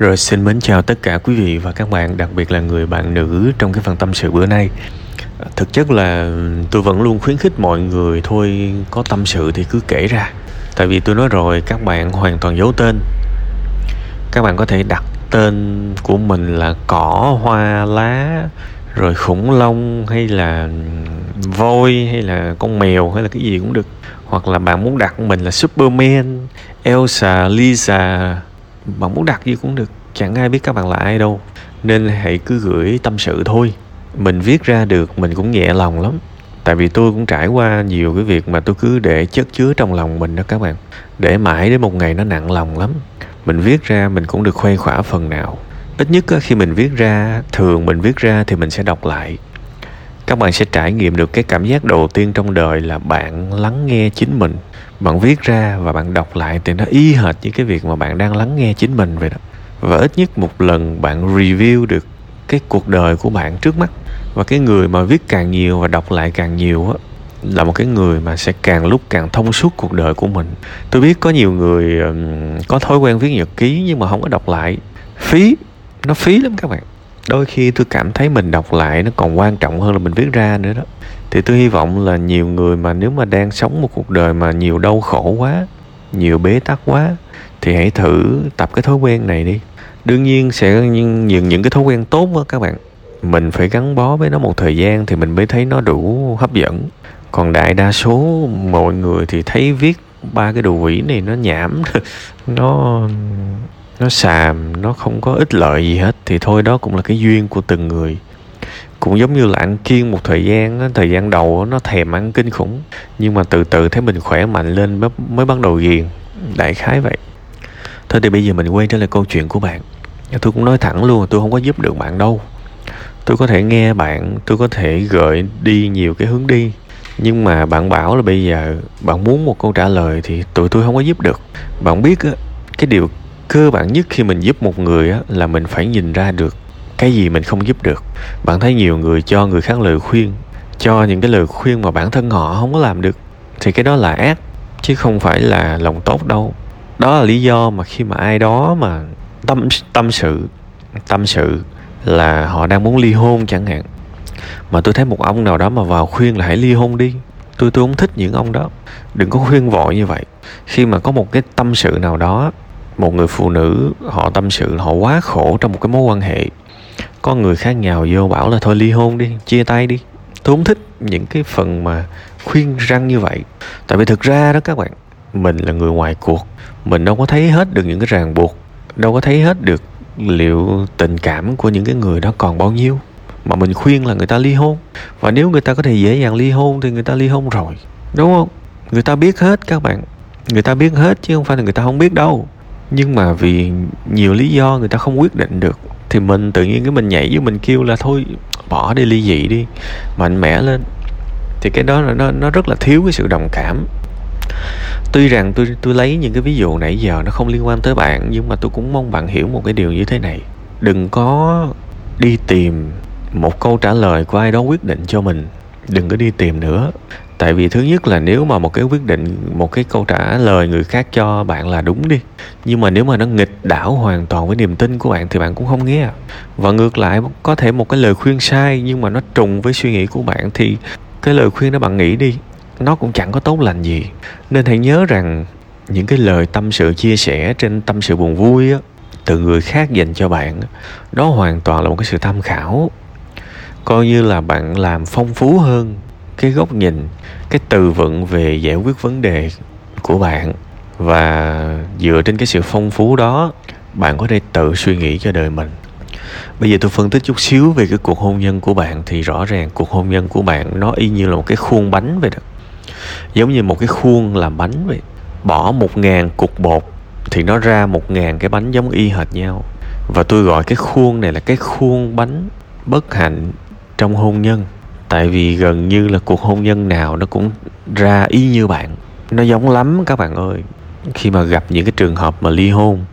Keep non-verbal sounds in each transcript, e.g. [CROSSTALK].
Rồi xin mến chào tất cả quý vị và các bạn, đặc biệt là người bạn nữ trong cái phần tâm sự bữa nay. Thực chất là tôi vẫn luôn khuyến khích mọi người thôi có tâm sự thì cứ kể ra. Tại vì tôi nói rồi các bạn hoàn toàn giấu tên. Các bạn có thể đặt tên của mình là cỏ, hoa, lá, rồi khủng long hay là voi hay là con mèo hay là cái gì cũng được. Hoặc là bạn muốn đặt mình là Superman, Elsa, Lisa, bạn muốn đặt gì cũng được, chẳng ai biết các bạn là ai đâu. Nên hãy cứ gửi tâm sự thôi. Mình viết ra được, mình cũng nhẹ lòng lắm. Tại vì tôi cũng trải qua nhiều cái việc mà tôi cứ để chất chứa trong lòng mình đó các bạn. Để mãi đến một ngày nó nặng lòng lắm. Mình viết ra, mình cũng được khuây khỏa phần nào. Ít nhất khi mình viết ra, thường mình viết ra thì mình sẽ đọc lại các bạn sẽ trải nghiệm được cái cảm giác đầu tiên trong đời là bạn lắng nghe chính mình. Bạn viết ra và bạn đọc lại thì nó y hệt như cái việc mà bạn đang lắng nghe chính mình vậy đó. Và ít nhất một lần bạn review được cái cuộc đời của bạn trước mắt. Và cái người mà viết càng nhiều và đọc lại càng nhiều á, là một cái người mà sẽ càng lúc càng thông suốt cuộc đời của mình. Tôi biết có nhiều người có thói quen viết nhật ký nhưng mà không có đọc lại. Phí, nó phí lắm các bạn đôi khi tôi cảm thấy mình đọc lại nó còn quan trọng hơn là mình viết ra nữa đó. Thì tôi hy vọng là nhiều người mà nếu mà đang sống một cuộc đời mà nhiều đau khổ quá nhiều bế tắc quá thì hãy thử tập cái thói quen này đi. Đương nhiên sẽ những những, những cái thói quen tốt đó các bạn. Mình phải gắn bó với nó một thời gian thì mình mới thấy nó đủ hấp dẫn. Còn đại đa số mọi người thì thấy viết ba cái đồ quỷ này nó nhảm [LAUGHS] nó nó xàm nó không có ích lợi gì hết. Thì thôi đó cũng là cái duyên của từng người. Cũng giống như là ăn kiêng một thời gian thời gian đầu nó thèm ăn kinh khủng. Nhưng mà từ từ thấy mình khỏe mạnh lên mới, mới bắt đầu ghiền. Đại khái vậy. Thôi thì bây giờ mình quay trở lại câu chuyện của bạn. Tôi cũng nói thẳng luôn tôi không có giúp được bạn đâu. Tôi có thể nghe bạn tôi có thể gợi đi nhiều cái hướng đi. Nhưng mà bạn bảo là bây giờ bạn muốn một câu trả lời thì tụi tôi không có giúp được. Bạn biết á cái điều cơ bản nhất khi mình giúp một người á, là mình phải nhìn ra được cái gì mình không giúp được. Bạn thấy nhiều người cho người khác lời khuyên, cho những cái lời khuyên mà bản thân họ không có làm được, thì cái đó là ác, chứ không phải là lòng tốt đâu. Đó là lý do mà khi mà ai đó mà tâm tâm sự tâm sự là họ đang muốn ly hôn chẳng hạn, mà tôi thấy một ông nào đó mà vào khuyên là hãy ly hôn đi. Tôi tôi không thích những ông đó. Đừng có khuyên vội như vậy. Khi mà có một cái tâm sự nào đó một người phụ nữ, họ tâm sự họ quá khổ trong một cái mối quan hệ. Có người khác nhào vô bảo là thôi ly hôn đi, chia tay đi. Tôi không thích những cái phần mà khuyên răng như vậy. Tại vì thực ra đó các bạn, mình là người ngoài cuộc. Mình đâu có thấy hết được những cái ràng buộc, đâu có thấy hết được liệu tình cảm của những cái người đó còn bao nhiêu. Mà mình khuyên là người ta ly hôn. Và nếu người ta có thể dễ dàng ly hôn thì người ta ly hôn rồi, đúng không? Người ta biết hết các bạn. Người ta biết hết chứ không phải là người ta không biết đâu nhưng mà vì nhiều lý do người ta không quyết định được, thì mình tự nhiên cái mình nhảy với mình kêu là thôi, bỏ đi ly dị đi, mạnh mẽ lên. Thì cái đó là nó nó rất là thiếu cái sự đồng cảm. Tuy rằng tôi tôi lấy những cái ví dụ nãy giờ nó không liên quan tới bạn, nhưng mà tôi cũng mong bạn hiểu một cái điều như thế này. Đừng có đi tìm một câu trả lời của ai đó quyết định cho mình. Đừng có đi tìm nữa tại vì thứ nhất là nếu mà một cái quyết định, một cái câu trả lời người khác cho bạn là đúng đi. Nhưng mà nếu mà nó nghịch đảo hoàn toàn với niềm tin của bạn thì bạn cũng không nghe. Và ngược lại, có thể một cái lời khuyên sai nhưng mà nó trùng với suy nghĩ của bạn thì cái lời khuyên đó bạn nghĩ đi, nó cũng chẳng có tốt lành gì. Nên hãy nhớ rằng những cái lời tâm sự chia sẻ trên tâm sự buồn vui á, từ người khác dành cho bạn đó hoàn toàn là một cái sự tham khảo. Coi như là bạn làm phong phú hơn cái góc nhìn, cái từ vựng về giải quyết vấn đề của bạn và dựa trên cái sự phong phú đó, bạn có thể tự suy nghĩ cho đời mình. Bây giờ tôi phân tích chút xíu về cái cuộc hôn nhân của bạn thì rõ ràng cuộc hôn nhân của bạn nó y như là một cái khuôn bánh vậy đó. Giống như một cái khuôn làm bánh vậy. Bỏ một ngàn cục bột thì nó ra một ngàn cái bánh giống y hệt nhau. Và tôi gọi cái khuôn này là cái khuôn bánh bất hạnh trong hôn nhân tại vì gần như là cuộc hôn nhân nào nó cũng ra y như bạn. Nó giống lắm các bạn ơi. Khi mà gặp những cái trường hợp mà ly hôn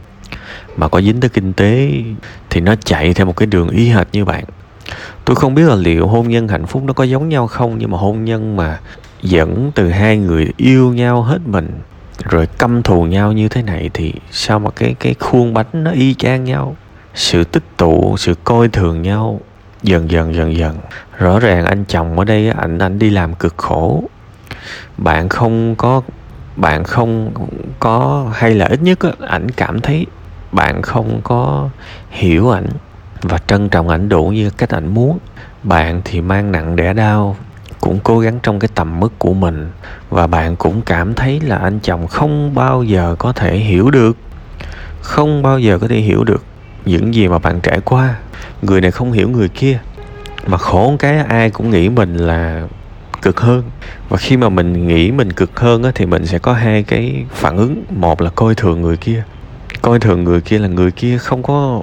mà có dính tới kinh tế thì nó chạy theo một cái đường y hệt như bạn. Tôi không biết là liệu hôn nhân hạnh phúc nó có giống nhau không, nhưng mà hôn nhân mà dẫn từ hai người yêu nhau hết mình, rồi căm thù nhau như thế này thì sao mà cái cái khuôn bánh nó y chang nhau? Sự tích tụ, sự coi thường nhau, dần dần dần dần rõ ràng anh chồng ở đây ảnh anh đi làm cực khổ. Bạn không có, bạn không có hay là ít nhất ảnh cảm thấy bạn không có hiểu ảnh và trân trọng ảnh đủ như cách ảnh muốn. Bạn thì mang nặng đẻ đau, cũng cố gắng trong cái tầm mức của mình và bạn cũng cảm thấy là anh chồng không bao giờ có thể hiểu được. Không bao giờ có thể hiểu được những gì mà bạn trải qua. Người này không hiểu người kia mà khổ cái ai cũng nghĩ mình là cực hơn. Và khi mà mình nghĩ mình cực hơn á, thì mình sẽ có hai cái phản ứng. Một là coi thường người kia. Coi thường người kia là người kia không có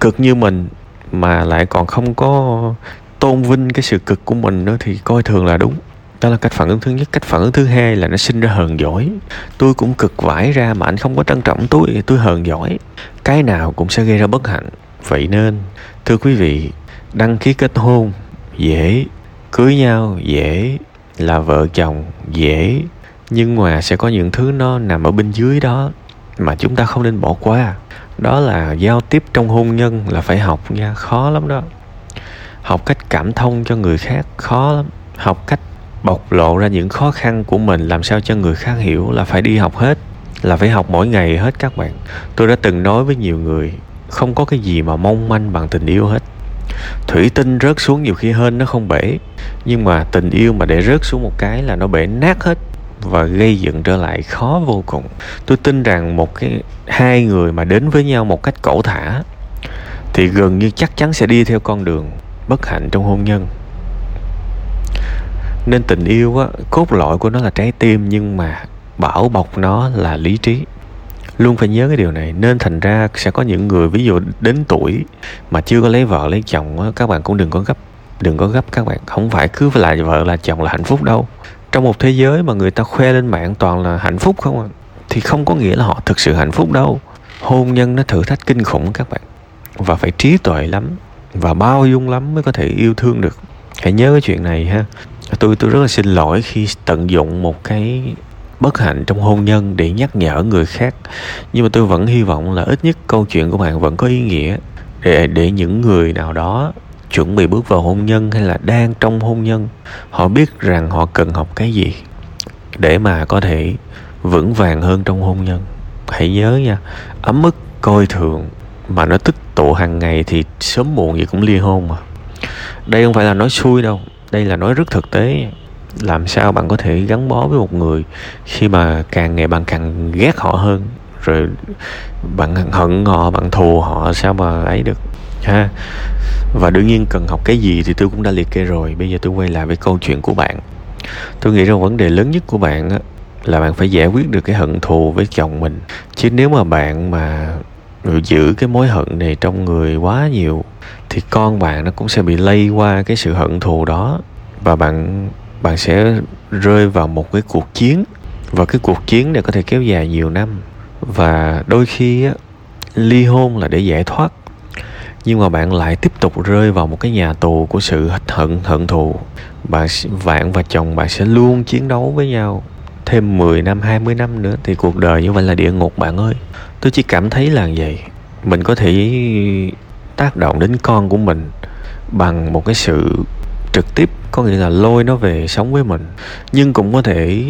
cực như mình mà lại còn không có tôn vinh cái sự cực của mình nữa thì coi thường là đúng. Đó là cách phản ứng thứ nhất. Cách phản ứng thứ hai là nó sinh ra hờn giỏi tôi cũng cực vãi ra mà anh không có trân trọng tôi tôi hờn giỏi cái nào cũng sẽ gây ra bất hạnh. Vậy nên thưa quý vị đăng ký kết hôn dễ, cưới nhau dễ, là vợ chồng dễ, nhưng mà sẽ có những thứ nó nằm ở bên dưới đó mà chúng ta không nên bỏ qua. Đó là giao tiếp trong hôn nhân là phải học nha, khó lắm đó. Học cách cảm thông cho người khác, khó lắm. Học cách bộc lộ ra những khó khăn của mình làm sao cho người khác hiểu là phải đi học hết, là phải học mỗi ngày hết các bạn. Tôi đã từng nói với nhiều người, không có cái gì mà mong manh bằng tình yêu hết thủy tinh rớt xuống nhiều khi hên nó không bể, nhưng mà tình yêu mà để rớt xuống một cái là nó bể nát hết và gây dựng trở lại khó vô cùng. Tôi tin rằng một cái, hai người mà đến với nhau một cách cẩu thả thì gần như chắc chắn sẽ đi theo con đường bất hạnh trong hôn nhân. Nên tình yêu á, cốt lõi của nó là trái tim nhưng mà bảo bọc nó là lý trí luôn phải nhớ cái điều này. Nên thành ra sẽ có những người, ví dụ đến tuổi mà chưa có lấy vợ, lấy chồng á, các bạn cũng đừng có gấp, đừng có gấp các bạn. Không phải cứ là vợ là chồng là hạnh phúc đâu. Trong một thế giới mà người ta khoe lên mạng toàn là hạnh phúc không ạ thì không có nghĩa là họ thực sự hạnh phúc đâu. Hôn nhân nó thử thách kinh khủng các bạn. Và phải trí tuệ lắm, và bao dung lắm mới có thể yêu thương được. Hãy nhớ cái chuyện này ha. Tôi tôi rất là xin lỗi khi tận dụng một cái bất hạnh trong hôn nhân để nhắc nhở người khác. Nhưng mà tôi vẫn hy vọng là ít nhất câu chuyện của bạn vẫn có ý nghĩa để để những người nào đó chuẩn bị bước vào hôn nhân hay là đang trong hôn nhân, họ biết rằng họ cần học cái gì để mà có thể vững vàng hơn trong hôn nhân. Hãy nhớ nha, ấm ức coi thường mà nó tích tụ hàng ngày thì sớm muộn gì cũng ly hôn mà. Đây không phải là nói xui đâu, đây là nói rất thực tế làm sao bạn có thể gắn bó với một người khi mà càng ngày bạn càng ghét họ hơn? Rồi bạn hận họ bạn thù họ sao mà ấy được? Ha. Và đương nhiên cần học cái gì thì tôi cũng đã liệt kê rồi. Bây giờ tôi quay lại với câu chuyện của bạn. Tôi nghĩ rằng vấn đề lớn nhất của bạn á, là bạn phải giải quyết được cái hận thù với chồng mình. Chứ nếu mà bạn mà giữ cái mối hận này trong người quá nhiều thì con bạn nó cũng sẽ bị lây qua cái sự hận thù đó. Và bạn bạn sẽ rơi vào một cái cuộc chiến. Và cái cuộc chiến này có thể kéo dài nhiều năm. Và đôi khi á, ly hôn là để giải thoát. Nhưng mà bạn lại tiếp tục rơi vào một cái nhà tù của sự hận hận thù. Bạn bạn và chồng bạn sẽ luôn chiến đấu với nhau thêm 10 năm 20 năm nữa thì cuộc đời như vậy là địa ngục bạn ơi. Tôi chỉ cảm thấy là vậy. Mình có thể tác động đến con của mình bằng một cái sự trực tiếp có nghĩa là lôi nó về sống với mình nhưng cũng có thể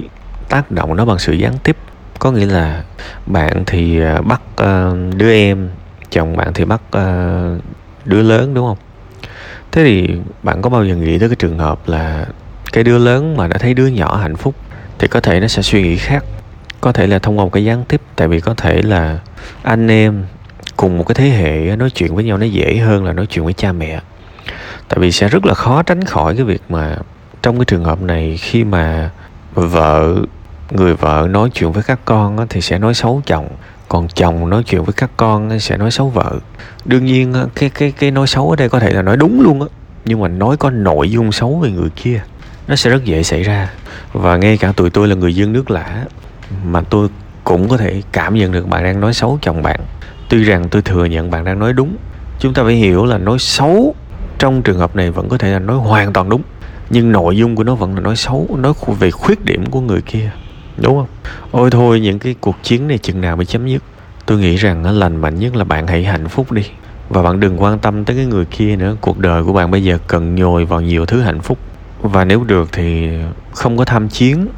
tác động nó bằng sự gián tiếp. Có nghĩa là bạn thì à, bắt uh, đứa em chồng bạn thì bắt uh, đứa lớn đúng không? Thế thì bạn có bao giờ nghĩ tới cái trường hợp là cái đứa lớn mà đã thấy đứa nhỏ hạnh phúc thì có thể nó sẽ suy nghĩ khác? Có thể là thông qua một cái gián tiếp tại vì có thể là anh em cùng một cái thế hệ nói chuyện với nhau nó dễ hơn là nói chuyện với cha mẹ tại vì sẽ rất là khó tránh khỏi cái việc mà trong cái trường hợp này khi mà vợ, người vợ nói chuyện với các con thì sẽ nói xấu chồng. Còn chồng nói chuyện với các con sẽ nói xấu vợ. Đương nhiên cái cái cái nói xấu ở đây có thể là nói đúng luôn á, nhưng mà nói có nội dung xấu về người kia, nó sẽ rất dễ xảy ra. Và ngay cả tụi tôi là người dân nước lã mà tôi cũng có thể cảm nhận được bạn đang nói xấu chồng bạn. Tuy rằng tôi thừa nhận bạn đang nói đúng, chúng ta phải hiểu là nói xấu trong trường hợp này vẫn có thể là nói hoàn toàn đúng, nhưng nội dung của nó vẫn là nói xấu, nói về khuyết điểm của người kia, đúng không? Ôi thôi, những cái cuộc chiến này chừng nào mới chấm dứt? Tôi nghĩ rằng nó lành mạnh nhất là bạn hãy hạnh phúc đi. Và bạn đừng quan tâm tới cái người kia nữa. Cuộc đời của bạn bây giờ cần nhồi vào nhiều thứ hạnh phúc. Và nếu được thì không có tham chiến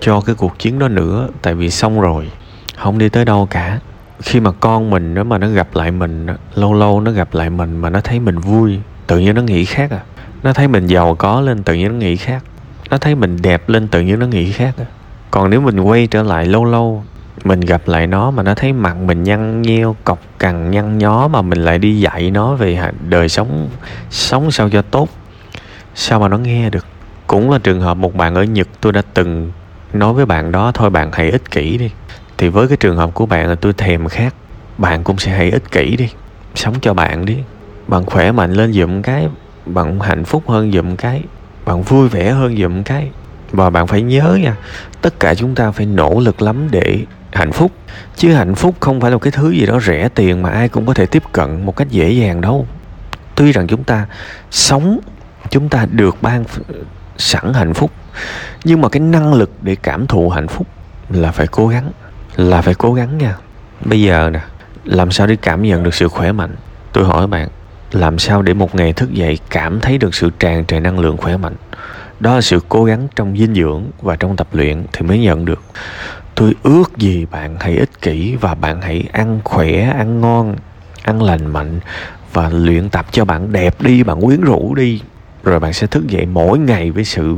cho cái cuộc chiến đó nữa, tại vì xong rồi, không đi tới đâu cả. Khi mà con mình đó mà nó gặp lại mình lâu lâu nó gặp lại mình mà nó thấy mình vui tự nhiên nó nghĩ khác à? Nó thấy mình giàu có lên tự nhiên nó nghĩ khác. Nó thấy mình đẹp lên tự nhiên nó nghĩ khác à? Còn nếu mình quay trở lại lâu lâu, mình gặp lại nó mà nó thấy mặt mình nhăn nheo, cọc cằn, nhăn nhó mà mình lại đi dạy nó về đời sống sống sao cho tốt, sao mà nó nghe được? Cũng là trường hợp một bạn ở nhật tôi đã từng nói với bạn đó, thôi bạn hãy ích kỷ đi. Thì với cái trường hợp của bạn là tôi thèm khác bạn cũng sẽ hãy ích kỷ đi. Sống cho bạn đi bạn khỏe mạnh lên dụm cái, bạn hạnh phúc hơn dụm cái, bạn vui vẻ hơn dụm cái. Và bạn phải nhớ nha, tất cả chúng ta phải nỗ lực lắm để hạnh phúc. Chứ hạnh phúc không phải là cái thứ gì đó rẻ tiền mà ai cũng có thể tiếp cận một cách dễ dàng đâu. Tuy rằng chúng ta sống, chúng ta được ban sẵn hạnh phúc, nhưng mà cái năng lực để cảm thụ hạnh phúc là phải cố gắng, là phải cố gắng nha. Bây giờ nè, làm sao để cảm nhận được sự khỏe mạnh? Tôi hỏi bạn làm sao để một ngày thức dậy cảm thấy được sự tràn trề năng lượng khỏe mạnh? Đó là sự cố gắng trong dinh dưỡng và trong tập luyện thì mới nhận được. Tôi ước gì bạn hãy ích kỷ và bạn hãy ăn khỏe, ăn ngon, ăn lành mạnh và luyện tập cho bạn đẹp đi, bạn quyến rũ đi. Rồi bạn sẽ thức dậy mỗi ngày với sự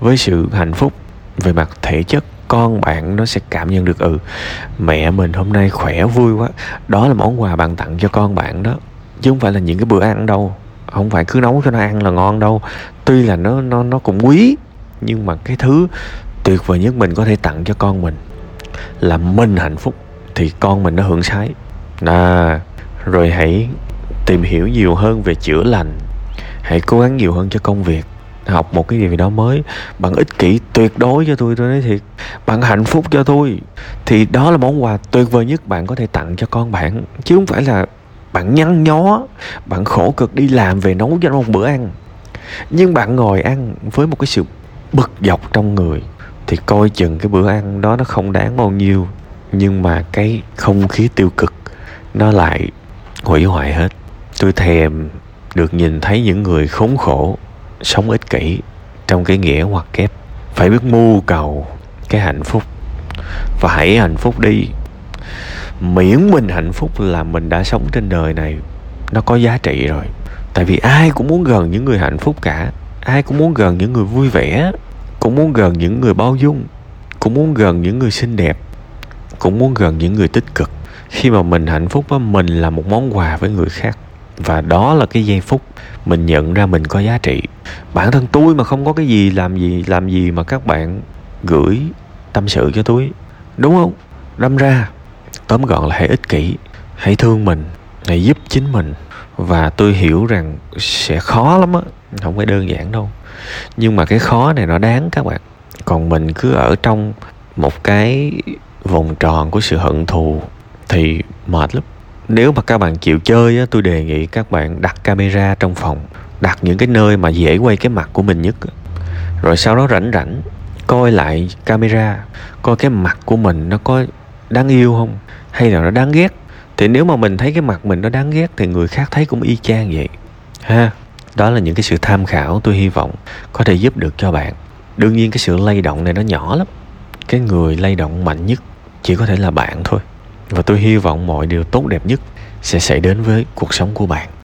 với sự hạnh phúc về mặt thể chất. Con bạn nó sẽ cảm nhận được ừ mẹ mình hôm nay khỏe, vui quá. Đó là món quà bạn tặng cho con bạn đó chứ không phải là những cái bữa ăn đâu. Không phải cứ nấu cho nó ăn là ngon đâu. Tuy là nó nó nó cũng quý nhưng mà cái thứ tuyệt vời nhất mình có thể tặng cho con mình là mình hạnh phúc thì con mình nó hưởng sái. À, rồi hãy tìm hiểu nhiều hơn về chữa lành. Hãy cố gắng nhiều hơn cho công việc. Học một cái gì đó mới. Bạn ích kỷ tuyệt đối cho tôi tôi nói thiệt. Bạn hạnh phúc cho tôi. Thì đó là món quà tuyệt vời nhất bạn có thể tặng cho con bạn. Chứ không phải là bạn nhăn nhó, bạn khổ cực đi làm về nấu cho nó một bữa ăn. Nhưng bạn ngồi ăn với một cái sự bực dọc trong người thì coi chừng cái bữa ăn đó nó không đáng bao nhiêu, nhưng mà cái không khí tiêu cực nó lại hủy hoại hết. Tôi thèm được nhìn thấy những người khốn khổ sống ích kỷ trong cái nghĩa hoặc kép. Phải biết mưu cầu cái hạnh phúc và hãy hạnh phúc đi miễn mình hạnh phúc là mình đã sống trên đời này, nó có giá trị rồi. Tại vì ai cũng muốn gần những người hạnh phúc cả. Ai cũng muốn gần những người vui vẻ. Cũng muốn gần những người bao dung. Cũng muốn gần những người xinh đẹp. Cũng muốn gần những người tích cực. Khi mà mình hạnh phúc á, mình là một món quà với người khác. Và đó là cái giây phút mình nhận ra mình có giá trị. Bản thân tôi mà không có cái gì làm gì làm gì mà các bạn gửi tâm sự cho tôi. Đúng không? Đâm ra tóm gọn là hãy ích kỷ, hãy thương mình, hãy giúp chính mình. Và tôi hiểu rằng sẽ khó lắm á, không phải đơn giản đâu. Nhưng mà cái khó này nó đáng các bạn. Còn mình cứ ở trong một cái vòng tròn của sự hận thù thì mệt lắm. Nếu mà các bạn chịu chơi á, tôi đề nghị các bạn đặt camera trong phòng, đặt những cái nơi mà dễ quay cái mặt của mình nhất rồi sau đó rảnh rảnh, coi lại camera, coi cái mặt của mình nó có đáng yêu không? Hay là nó đáng ghét? Thì nếu mà mình thấy cái mặt mình nó đáng ghét thì người khác thấy cũng y chang vậy. Ha, đó là những cái sự tham khảo tôi hy vọng có thể giúp được cho bạn. Đương nhiên cái sự lay động này nó nhỏ lắm. Cái người lay động mạnh nhất chỉ có thể là bạn thôi. Và tôi hy vọng mọi điều tốt đẹp nhất sẽ xảy đến với cuộc sống của bạn.